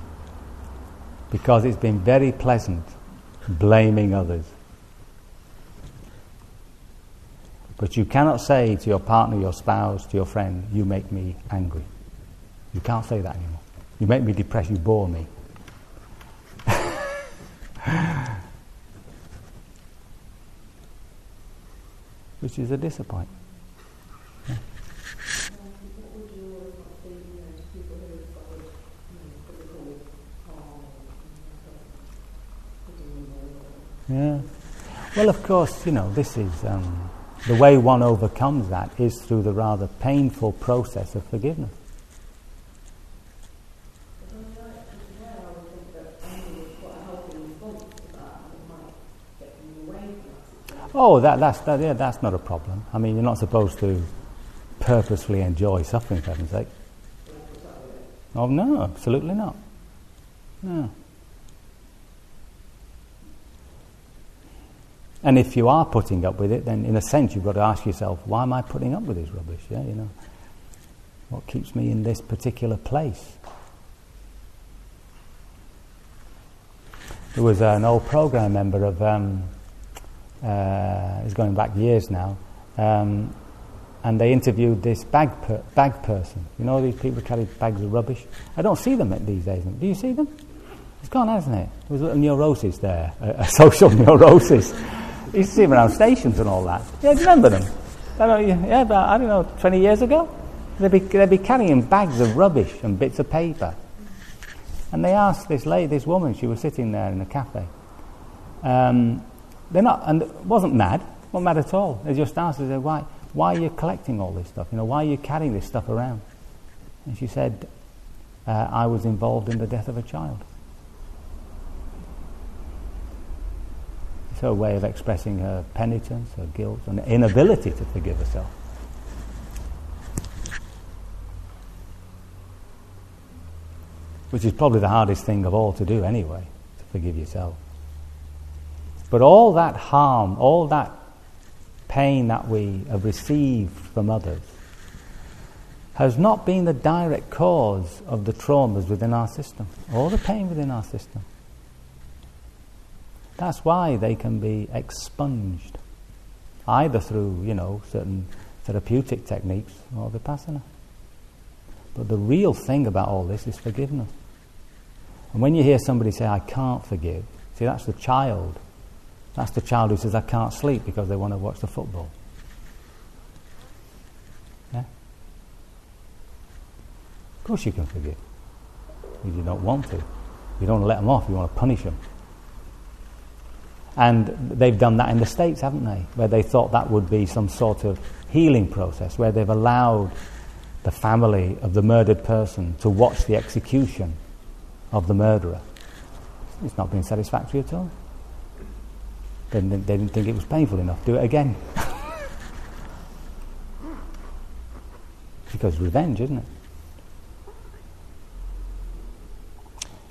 because it's been very pleasant blaming others But you cannot say to your partner, your spouse, to your friend, you make me angry. You can't say that anymore. You make me depressed, you bore me. Which is a disappointment. Yeah. Well, of course, you know, this is. Um, the way one overcomes that is through the rather painful process of forgiveness. Oh, that, that's, that, yeah, that's not a problem. I mean, you're not supposed to purposefully enjoy suffering, for heaven's sake. Oh, no, absolutely not. No. And if you are putting up with it, then in a sense you've got to ask yourself, why am I putting up with this rubbish? Yeah, you know, what keeps me in this particular place? There was an old program member of, um, uh, it's going back years now, um, and they interviewed this bag per- bag person. You know, these people carry bags of rubbish. I don't see them these days. Do you see them? It's gone, hasn't it? There was a little neurosis there, a, a social neurosis you see them around stations and all that. Yeah, do you remember them? Yeah, about, I don't know, 20 years ago? They'd be, they'd be carrying bags of rubbish and bits of paper. And they asked this lady, this woman, she was sitting there in a cafe. Um, they're not, and wasn't mad, not mad at all. They just asked, said, why, why are you collecting all this stuff? You know, why are you carrying this stuff around? And she said, uh, I was involved in the death of a child. It's her way of expressing her penitence, her guilt, and inability to forgive herself. which is probably the hardest thing of all to do anyway, to forgive yourself. But all that harm, all that pain that we have received from others, has not been the direct cause of the traumas within our system, all the pain within our system. That's why they can be expunged, either through, you know, certain therapeutic techniques or vipassana. But the real thing about all this is forgiveness. And when you hear somebody say, I can't forgive, see, that's the child. That's the child who says, I can't sleep because they want to watch the football. Yeah? Of course you can forgive. If you don't want to. You don't want to let them off, you want to punish them. And they've done that in the States, haven't they? Where they thought that would be some sort of healing process, where they've allowed the family of the murdered person to watch the execution of the murderer. It's not been satisfactory at all. They didn't, they didn't think it was painful enough. Do it again. because revenge, isn't it?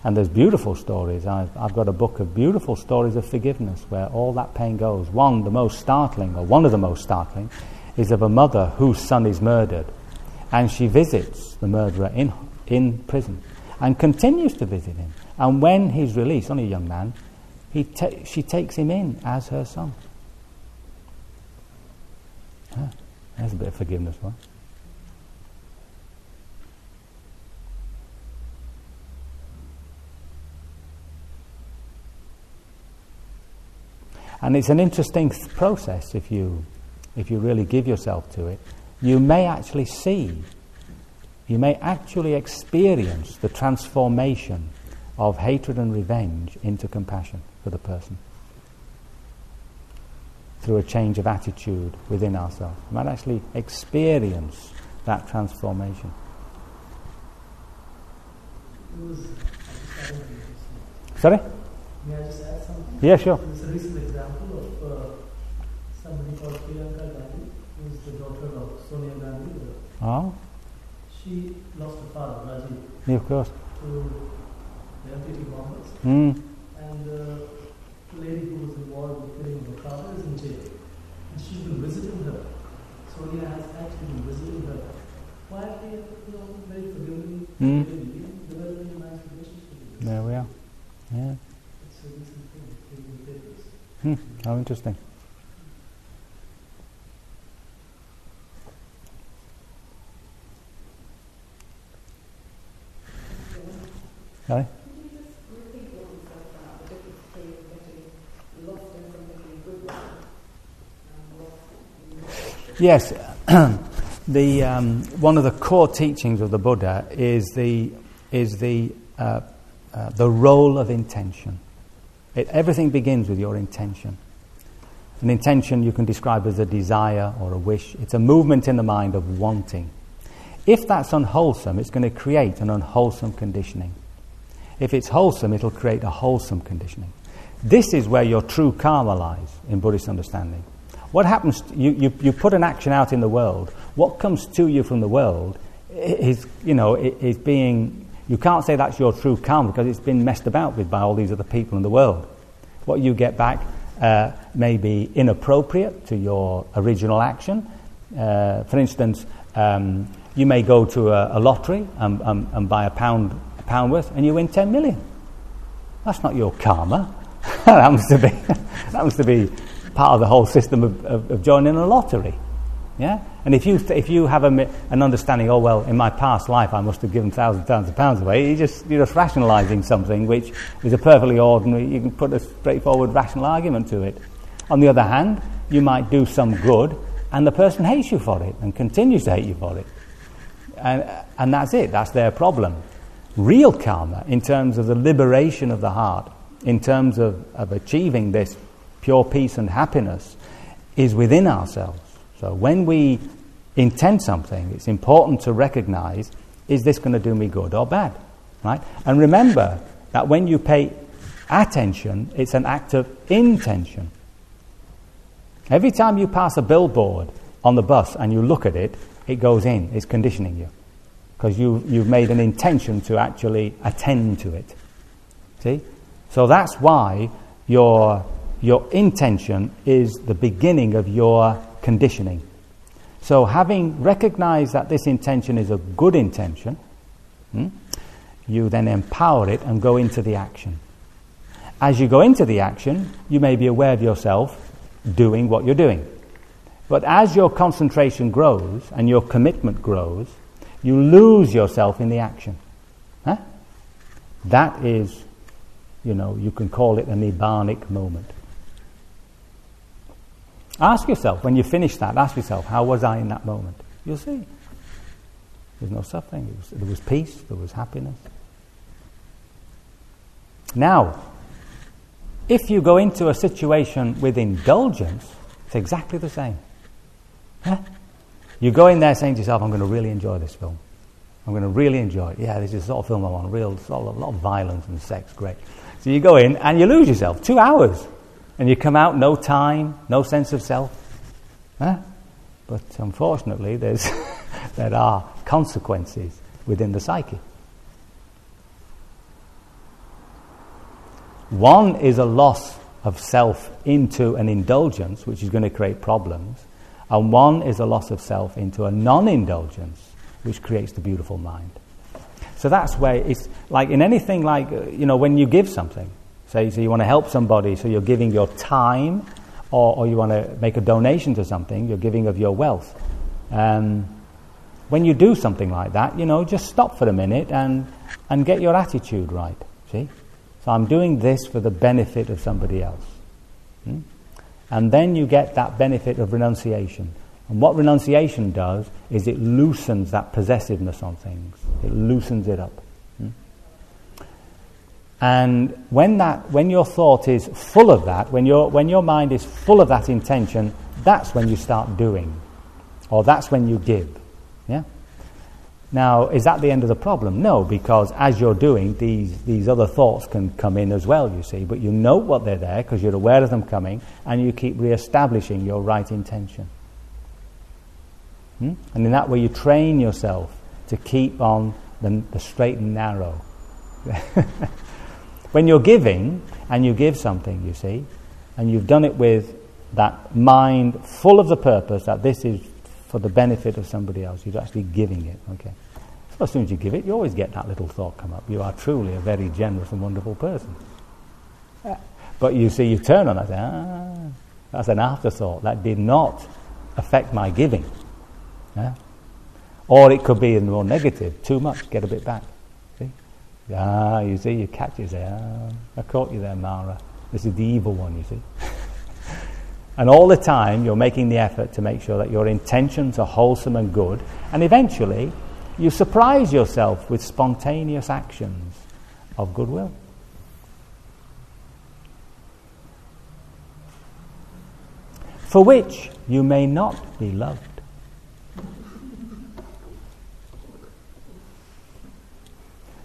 And there's beautiful stories. I've, I've, got a book of beautiful stories of forgiveness where all that pain goes. One, the most startling, or one of the most startling, is of a mother whose son is murdered. And she visits the murderer in, in prison and continues to visit him. And when he's released, only a young man, he ta- she takes him in as her son. Ah, there's a bit of forgiveness, right? And it's an interesting th- process if you, if you really give yourself to it. You may actually see, you may actually experience the transformation of hatred and revenge into compassion for the person through a change of attitude within ourselves. We might actually experience that transformation. Sorry? May I just add something? Yeah, sure. There's a recent example of uh, somebody called Priyanka Gandhi, who's the daughter of Sonia Gandhi. Oh, She lost her father, Rajiv, yeah, of course. to the LTT bombers. Mm. And uh, the lady who was involved with killing her father is in jail. And she's been visiting her. Sonia has actually been visiting her. Quietly, you know, very forgivingly, Mm. very nice relationship. There we are. Yeah. It's a recent thing, taking papers. Hmm. How interesting. Yes, the um, one of the core teachings of the Buddha is the is the uh, uh, the role of intention. It, everything begins with your intention. An intention you can describe as a desire or a wish. It's a movement in the mind of wanting. If that's unwholesome, it's going to create an unwholesome conditioning. If it's wholesome, it'll create a wholesome conditioning. This is where your true karma lies in Buddhist understanding. What happens, you, you, you put an action out in the world, what comes to you from the world is, you know, is being, you can't say that's your true karma because it's been messed about with by all these other people in the world. What you get back uh, may be inappropriate to your original action. Uh, for instance, um, you may go to a, a lottery and, and, and buy a pound, a pound worth and you win 10 million. That's not your karma. that happens to be, that happens to be part of the whole system of, of, of joining a lottery. Yeah? And if you, if you have a, an understanding, oh, well, in my past life I must have given thousands and thousands of pounds away, you just, you're just rationalising something which is a perfectly ordinary, you can put a straightforward rational argument to it. On the other hand, you might do some good and the person hates you for it and continues to hate you for it. And, and that's it, that's their problem. Real karma, in terms of the liberation of the heart, in terms of, of achieving this pure peace and happiness, is within ourselves. So when we intend something, it's important to recognize is this going to do me good or bad? Right? And remember that when you pay attention, it's an act of intention. Every time you pass a billboard on the bus and you look at it, it goes in, it's conditioning you. because you, you've made an intention to actually attend to it. See? So that's why your, your intention is the beginning of your conditioning. So, having recognized that this intention is a good intention, hmm, you then empower it and go into the action. As you go into the action, you may be aware of yourself doing what you're doing. But as your concentration grows and your commitment grows, you lose yourself in the action. Huh? That is, you know, you can call it a nibbanic moment. Ask yourself, when you finish that, ask yourself, how was I in that moment? You'll see. There's no suffering. There was peace. There was happiness. Now, if you go into a situation with indulgence, it's exactly the same. Huh? You go in there saying to yourself, I'm going to really enjoy this film. I'm going to really enjoy it. Yeah, this is the sort of film I want. Real, a lot of violence and sex, great. So you go in and you lose yourself. Two hours. And you come out, no time, no sense of self. Huh? But unfortunately, there's there are consequences within the psyche. One is a loss of self into an indulgence, which is going to create problems, and one is a loss of self into a non indulgence, which creates the beautiful mind. So that's where it's like in anything like, uh, you know, when you give something, say, so you want to help somebody, so you're giving your time, or, or you want to make a donation to something, you're giving of your wealth. Um, when you do something like that, you know, just stop for a minute and, and get your attitude right. See? So I'm doing this for the benefit of somebody else. Hmm? And then you get that benefit of renunciation. And what renunciation does is it loosens that possessiveness on things. It loosens it up. Hmm? And when, that, when your thought is full of that, when, your when your mind is full of that intention, that's when you start doing. Or that's when you give. Yeah? Now, is that the end of the problem? No, because as you're doing, these, these other thoughts can come in as well, you see. But you know what they're there because you're aware of them coming and you keep re establishing your right intention. Hmm? And in that way, you train yourself to keep on the, the straight and narrow. when you're giving and you give something, you see, and you've done it with that mind full of the purpose that this is for the benefit of somebody else. You're actually giving it. Okay. As soon as you give it, you always get that little thought come up. You are truly a very generous and wonderful person. But you see, you turn on it, say, ah, that's an afterthought. That did not affect my giving. Yeah? Or it could be in the more negative, too much, get a bit back. See? Ah, you see, you catch it, say, ah, I caught you there, Mara. This is the evil one, you see. And all the time, you're making the effort to make sure that your intentions are wholesome and good. And eventually, you surprise yourself with spontaneous actions of goodwill. For which you may not be loved.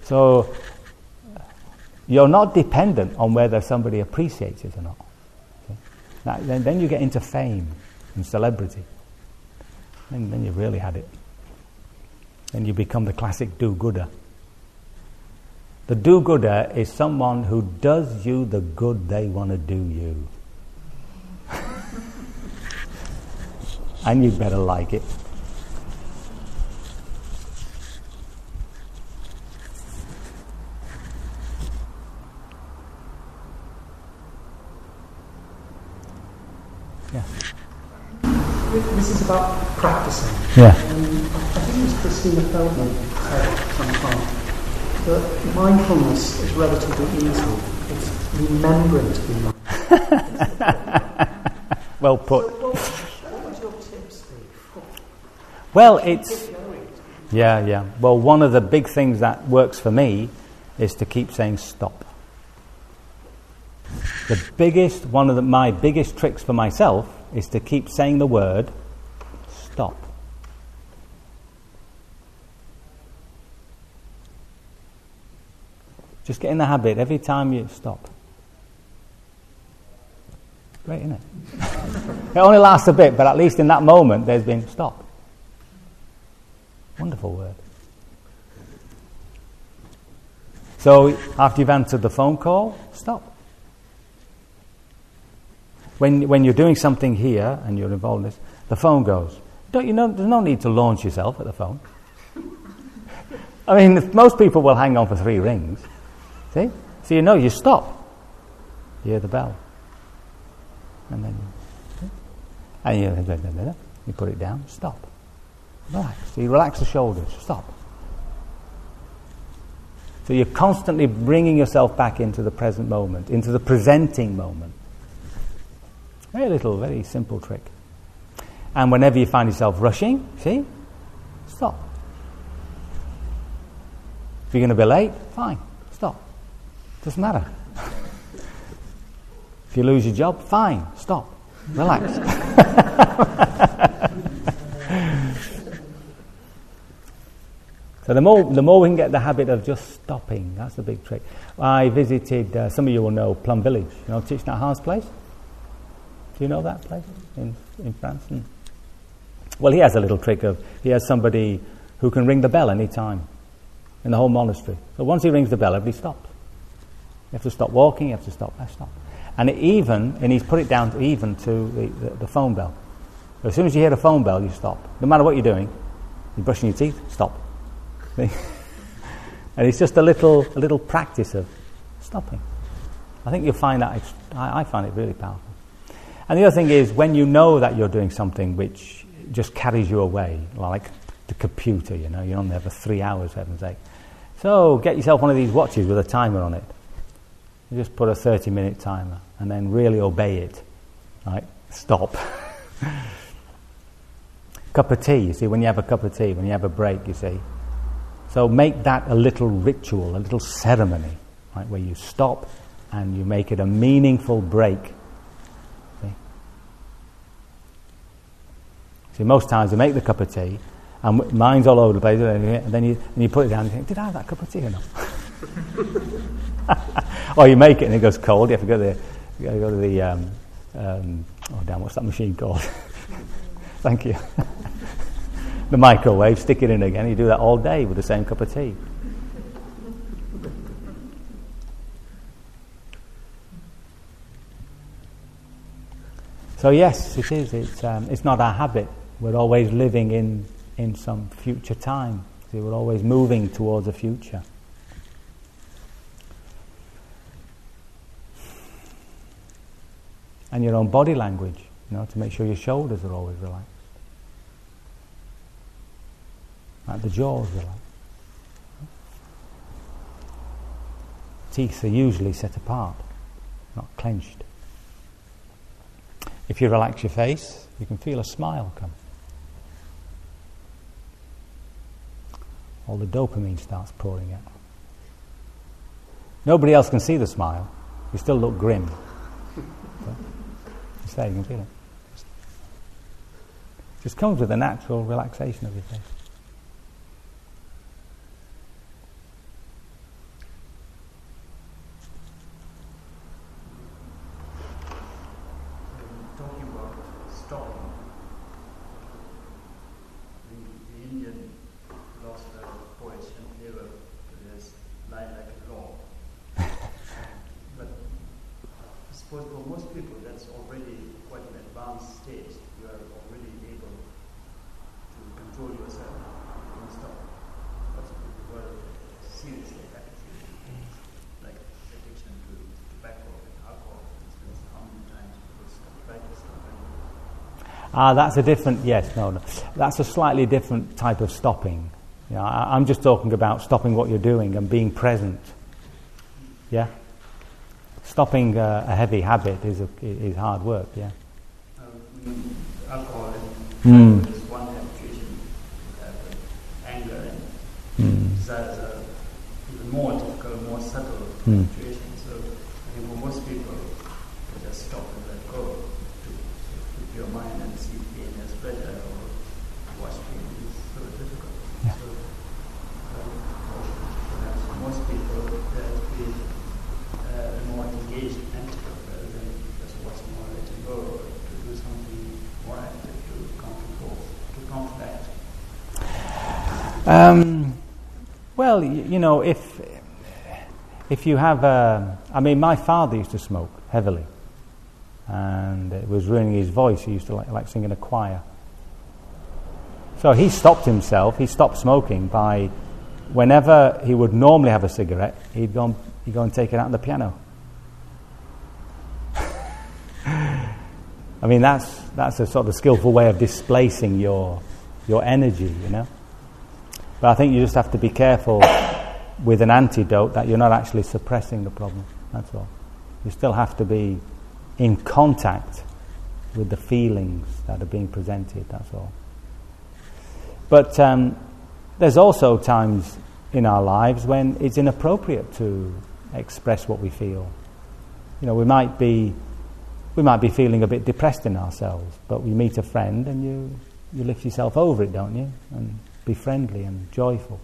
So, you're not dependent on whether somebody appreciates it or not. That, then, then you get into fame and celebrity. Then, then you've really had it. Then you become the classic do gooder. The do gooder is someone who does you the good they want to do you. and you better like it. Yeah. This is about practicing. Yeah. Um, I think it was Christina Feldman said at some point that mindfulness is relatively easy. It's remembering to be mindful. well put. So what, what would your tips be? Well, it's. Yeah, yeah. Well, one of the big things that works for me is to keep saying stop. The biggest, one of the, my biggest tricks for myself is to keep saying the word stop. Just get in the habit every time you stop. Great, isn't it? it only lasts a bit, but at least in that moment there's been stop. Wonderful word. So after you've answered the phone call, stop. When, when you're doing something here and you're involved in this, the phone goes. Don't you know, there's no need to launch yourself at the phone. I mean, most people will hang on for three rings. See? So you know you stop. You hear the bell. And then and you, you put it down, stop. Relax. So you relax the shoulders, stop. So you're constantly bringing yourself back into the present moment, into the presenting moment. Very little, very simple trick. And whenever you find yourself rushing, see, stop. If you're going to be late, fine. Doesn't matter. if you lose your job, fine, stop. Relax. So the more, the more we can get the habit of just stopping, that's the big trick. I visited, uh, some of you will know Plum Village, you know Nhat Hanh's place? Do you know that place in, in France? And well, he has a little trick of, he has somebody who can ring the bell any time in the whole monastery. So once he rings the bell, everybody stops. You have to stop walking, you have to stop, uh, stop. And even, and he's put it down to even to the, the, the phone bell. As soon as you hear the phone bell, you stop. No matter what you're doing, you're brushing your teeth, stop. and it's just a little, a little practice of stopping. I think you'll find that, I, I find it really powerful. And the other thing is, when you know that you're doing something which just carries you away, like the computer, you know, you're on there for three hours, heaven's sake. So get yourself one of these watches with a timer on it. You just put a 30 minute timer and then really obey it. Right? Stop. cup of tea, you see, when you have a cup of tea, when you have a break, you see, so make that a little ritual, a little ceremony, right, where you stop and you make it a meaningful break. See? See, most times you make the cup of tea, and mine's all over the place, and then you, and you put it down and you think, did I have that cup of tea or not? or you make it and it goes cold, you have to go to the, go to the um, um, oh damn, what's that machine called? Thank you the microwave, stick it in again. You do that all day with the same cup of tea. So yes, it is. It's, um, it's not our habit. We're always living in, in some future time. See, we're always moving towards a future. And your own body language, you know, to make sure your shoulders are always relaxed. Like the jaws like. Teeth are usually set apart, not clenched. If you relax your face, you can feel a smile come. All the dopamine starts pouring out. Nobody else can see the smile. You still look grim. Feel it. It just comes with a natural relaxation of your face. Ah, that's a different, yes, no, no. That's a slightly different type of stopping. You know, I, am just talking about stopping what you're doing and being present. Yeah? Stopping uh, a heavy habit is, a, is hard work, yeah. Um, alcohol mm. is one habituation, uh, anger and mm. desires are even more difficult, more subtle mm. So I think for most people, they just stop and let go to, to your mind Um, well, you, you know, if if you have, a, I mean, my father used to smoke heavily, and it was ruining his voice. He used to like, like sing in a choir. So he stopped himself. He stopped smoking by, whenever he would normally have a cigarette, he'd go and, he'd go and take it out on the piano. I mean, that's, that's a sort of skillful way of displacing your, your energy, you know. But I think you just have to be careful with an antidote that you're not actually suppressing the problem. That's all. You still have to be in contact with the feelings that are being presented. That's all. But um, there's also times in our lives when it's inappropriate to express what we feel. You know, we might be we might be feeling a bit depressed in ourselves, but we meet a friend and you, you lift yourself over it, don't you? And be friendly and joyful.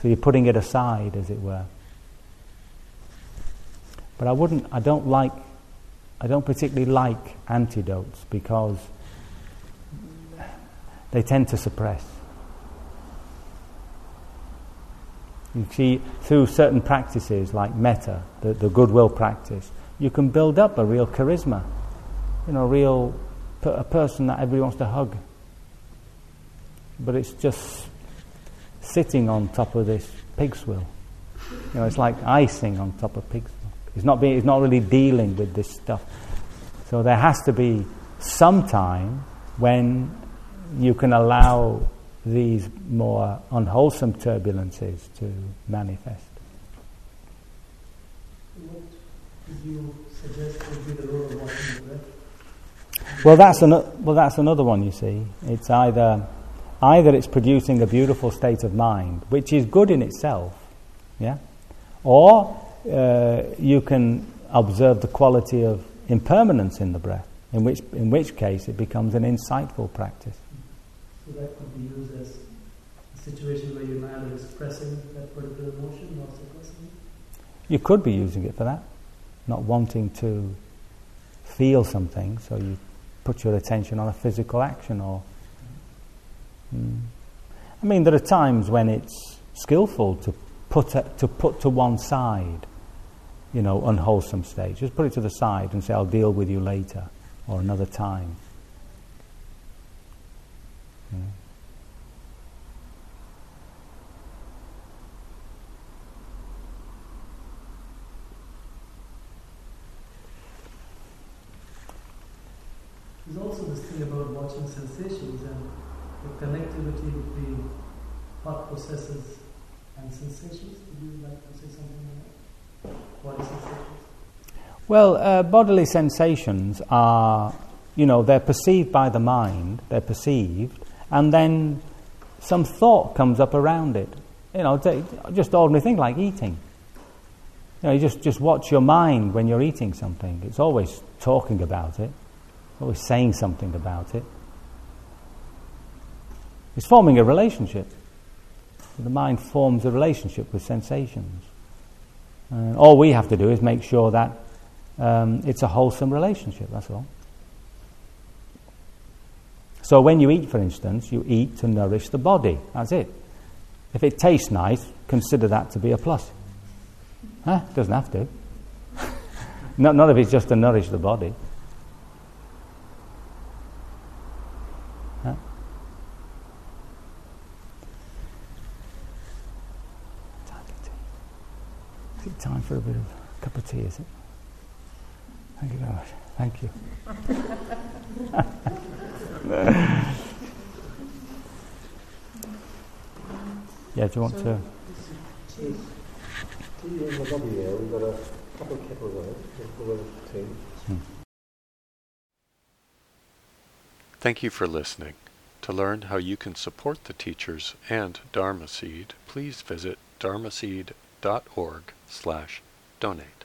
So you're putting it aside, as it were. But I wouldn't, I don't like, I don't particularly like antidotes because they tend to suppress. You see, through certain practices like metta, the, the goodwill practice, you can build up a real charisma, you know, a real a person that everybody wants to hug. But it's just sitting on top of this pig's wheel. You know, it's like icing on top of pig's. It's not, being, it's not really dealing with this stuff. So there has to be some time when you can allow these more unwholesome turbulences to manifest. you suggest would be the role of watching the breath? Well, that's an, well, that's another one. You see, it's either either it's producing a beautiful state of mind, which is good in itself, yeah, or uh, you can observe the quality of impermanence in the breath, in which in which case it becomes an insightful practice. So that could be used as a situation where you're neither expressing that particular emotion nor suppressing it. You could be using it for that not wanting to feel something, so you put your attention on a physical action or. I mean, there are times when it's skillful to put, a, to put to one side, you know, unwholesome state. Just put it to the side and say, I'll deal with you later or another time. Mm. There's also this thing about watching sensations and the connectivity between thought processes and sensations. Would you like to say something? Body sensations? Well, uh, bodily sensations are, you know, they're perceived by the mind, they're perceived, and then some thought comes up around it. You know, just ordinary thing like eating. You know, you just, just watch your mind when you're eating something. It's always talking about it always saying something about it. It's forming a relationship. The mind forms a relationship with sensations. And all we have to do is make sure that um, it's a wholesome relationship, that's all. So when you eat, for instance, you eat to nourish the body. That's it. If it tastes nice, consider that to be a plus. Huh? Doesn't have to. not, not if it's just to nourish the body. Time for a bit of a cup of tea, is it? Thank you very much. Thank you. yeah, do you want so to? We've got a couple of. Thank you for listening. To learn how you can support the teachers and Dharma Seed, please visit dharmaseed.org slash donate.